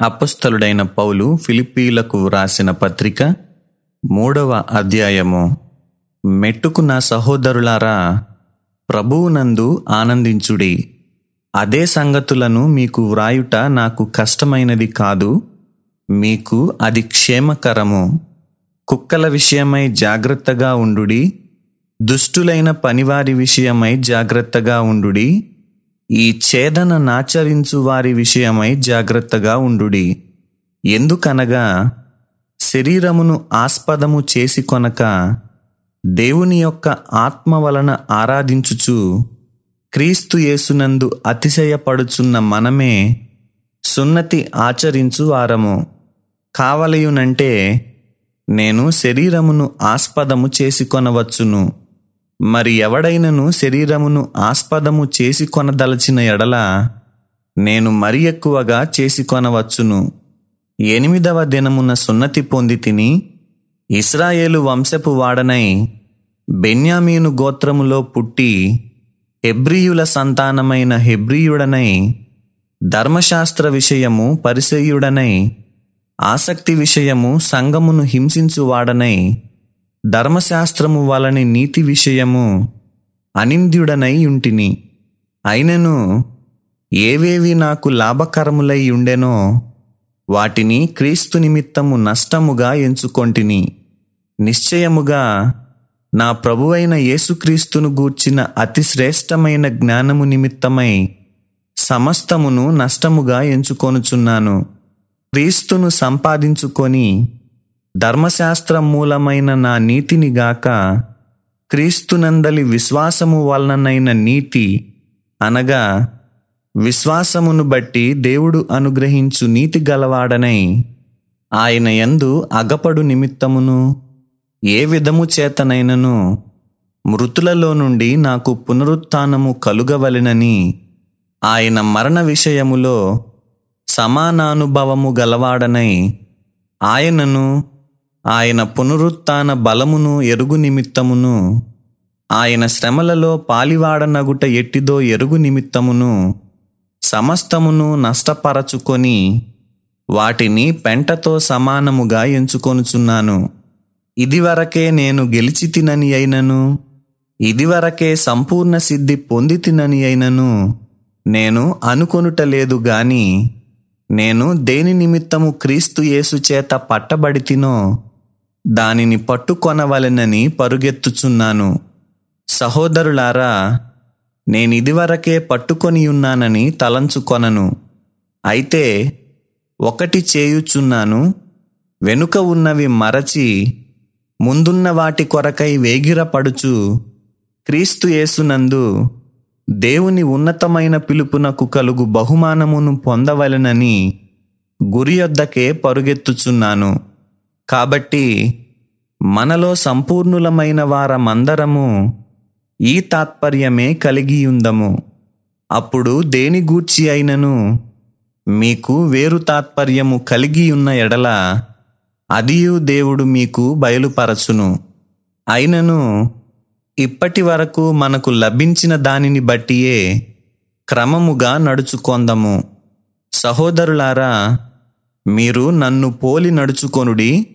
అపస్థలుడైన పౌలు ఫిలిప్పీలకు వ్రాసిన పత్రిక మూడవ అధ్యాయము. మెట్టుకు నా సహోదరులారా ప్రభువునందు ఆనందించుడి. అదే సంగతులను మీకు వ్రాయుట నాకు కష్టమైనది కాదు మీకు అది క్షేమకరము. కుక్కల విషయమై జాగ్రత్తగా ఉండుడి దుష్టులైన పనివారి విషయమై జాగ్రత్తగా ఉండుడి. ఈ ఛేదన నాచరించు వారి విషయమై జాగ్రత్తగా ఉండుడి. ఎందుకనగా శరీరమును ఆస్పదము చేసి కొనక దేవుని యొక్క ఆత్మ వలన ఆరాధించుచు క్రీస్తు యేసునందు అతిశయపడుచున్న మనమే సున్నతి ఆచరించు వారము. కావలయునంటే నేను శరీరమును ఆస్పదము చేసి కొనవచ్చును. మరి ఎవడైనను శరీరమును ఆస్పదము చేసి కొనదలచిన ఎడల నేను మరి ఎక్కువగా చేసి కొనవచ్చును. ఎనిమిదవ దినమున సున్నతి పొంది తిని ఇస్రాయేలు వంశపు వాడనై బెన్యామీను గోత్రములో పుట్టి హెబ్రియుల సంతానమైన హెబ్రియుడనై ధర్మశాస్త్ర విషయము పరిసేయుడనై ఆసక్తి విషయము సంగమును హింసించువాడనై ధర్మశాస్త్రము వలని నీతి విషయము అనింద్యుడనై ఉంటిని. అయినను ఏవేవి నాకు లాభకరములై ఉండెనో వాటిని క్రీస్తు నిమిత్తము నష్టముగా ఎంచుకొంటిని. నిశ్చయముగా నా ప్రభువైన యేసుక్రీస్తును గూర్చిన అతి శ్రేష్టమైన జ్ఞానము నిమిత్తమై సమస్తమును నష్టముగా ఎంచుకొనుచున్నాను. క్రీస్తును సంపాదించుకొని ధర్మశాస్త్రం మూలమైన నా నీతిని గాక క్రీస్తునందలి విశ్వాసము వలననైన నీతి అనగా విశ్వాసమును బట్టి దేవుడు అనుగ్రహించు నీతి గలవాడనై ఆయన యందు అగపడు నిమిత్తమును ఏ విధము చేతనైనను మృతులలో నుండి నాకు పునరుత్నము కలుగవలెనని ఆయన మరణ విషయములో సమానానుభవము గలవాడనై ఆయనను ఆయన పునరుత్న బలమును ఎరుగు నిమిత్తమును ఆయన శ్రమలలో పాలివాడనగుట ఎట్టిదో ఎరుగు నిమిత్తమును సమస్తమును నష్టపరచుకొని వాటిని పెంటతో సమానముగా ఎంచుకొనుచున్నాను. ఇదివరకే నేను గెలిచి తినని అయినను ఇదివరకే సంపూర్ణ సిద్ధి పొంది తినని అయినను నేను అనుకొనుటలేదు గాని నేను దేని నిమిత్తము క్రీస్తు యేసు చేత పట్టబడి తినో దానిని పట్టుకొనవలెనని పరుగెత్తుచున్నాను. సహోదరులారా నేనిదివరకే పట్టుకొని ఉన్నానని తలంచుకొనను. అయితే ఒకటి చేయుచున్నాను వెనుక ఉన్నవి మరచి ముందున్న వాటి కొరకై వేగిరపడుచు క్రీస్తు యేసునందు దేవుని ఉన్నతమైన పిలుపునకు కలుగు బహుమానమును పొందవలెనని గురియొద్దకే పరుగెత్తుచున్నాను. కాబట్టి మనలో సంపూర్ణులమైన వారమందరము ఈ తాత్పర్యమే కలిగియుందము. అప్పుడు దేని గూర్చి అయినను మీకు వేరు తాత్పర్యము కలిగియున్న ఎడల అదియు దేవుడు మీకు బయలుపరచును. అయినను ఇప్పటి వరకు మనకు లభించిన దానిని బట్టియే క్రమముగా నడుచుకొందము. సహోదరులారా మీరు నన్ను పోలి నడుచుకొనుడి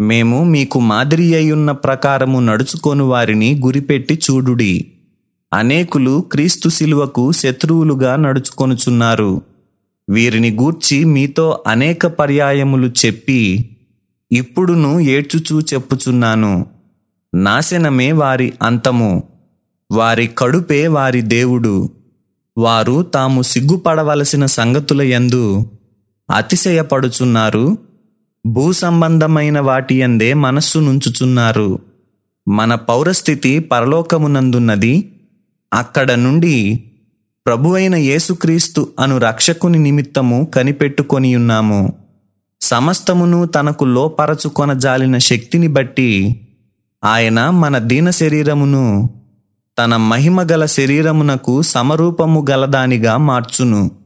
మేము మీకు మాదిరి అయ్యున్న ప్రకారము నడుచుకొని వారిని గురిపెట్టి చూడుడి. అనేకులు క్రీస్తు శిలువకు శత్రువులుగా నడుచుకొనుచున్నారు. వీరిని గూర్చి మీతో అనేక పర్యాయములు చెప్పి ఇప్పుడును ఏడ్చుచూ చెప్పుచున్నాను. నాశనమే వారి అంతము. వారి కడుపే వారి దేవుడు. వారు తాము సిగ్గుపడవలసిన సంగతుల యందు అతిశయపడుచున్నారు. భూ సంబంధమైన వాటి యందే మనస్సు నుంచుచున్నారు. మన పౌరస్థితి పరలోకమునందున్నది. అక్కడ నుండి ప్రభువైన యేసుక్రీస్తు అను రక్షకుని నిమిత్తము కనిపెట్టుకొని ఉన్నాము. సమస్తమును తనకు లోపరచుకొన జాలిన శక్తిని బట్టి ఆయన మన దీన శరీరమును తన మహిమ గల శరీరమునకు సమరూపము గలదానిగా మార్చును.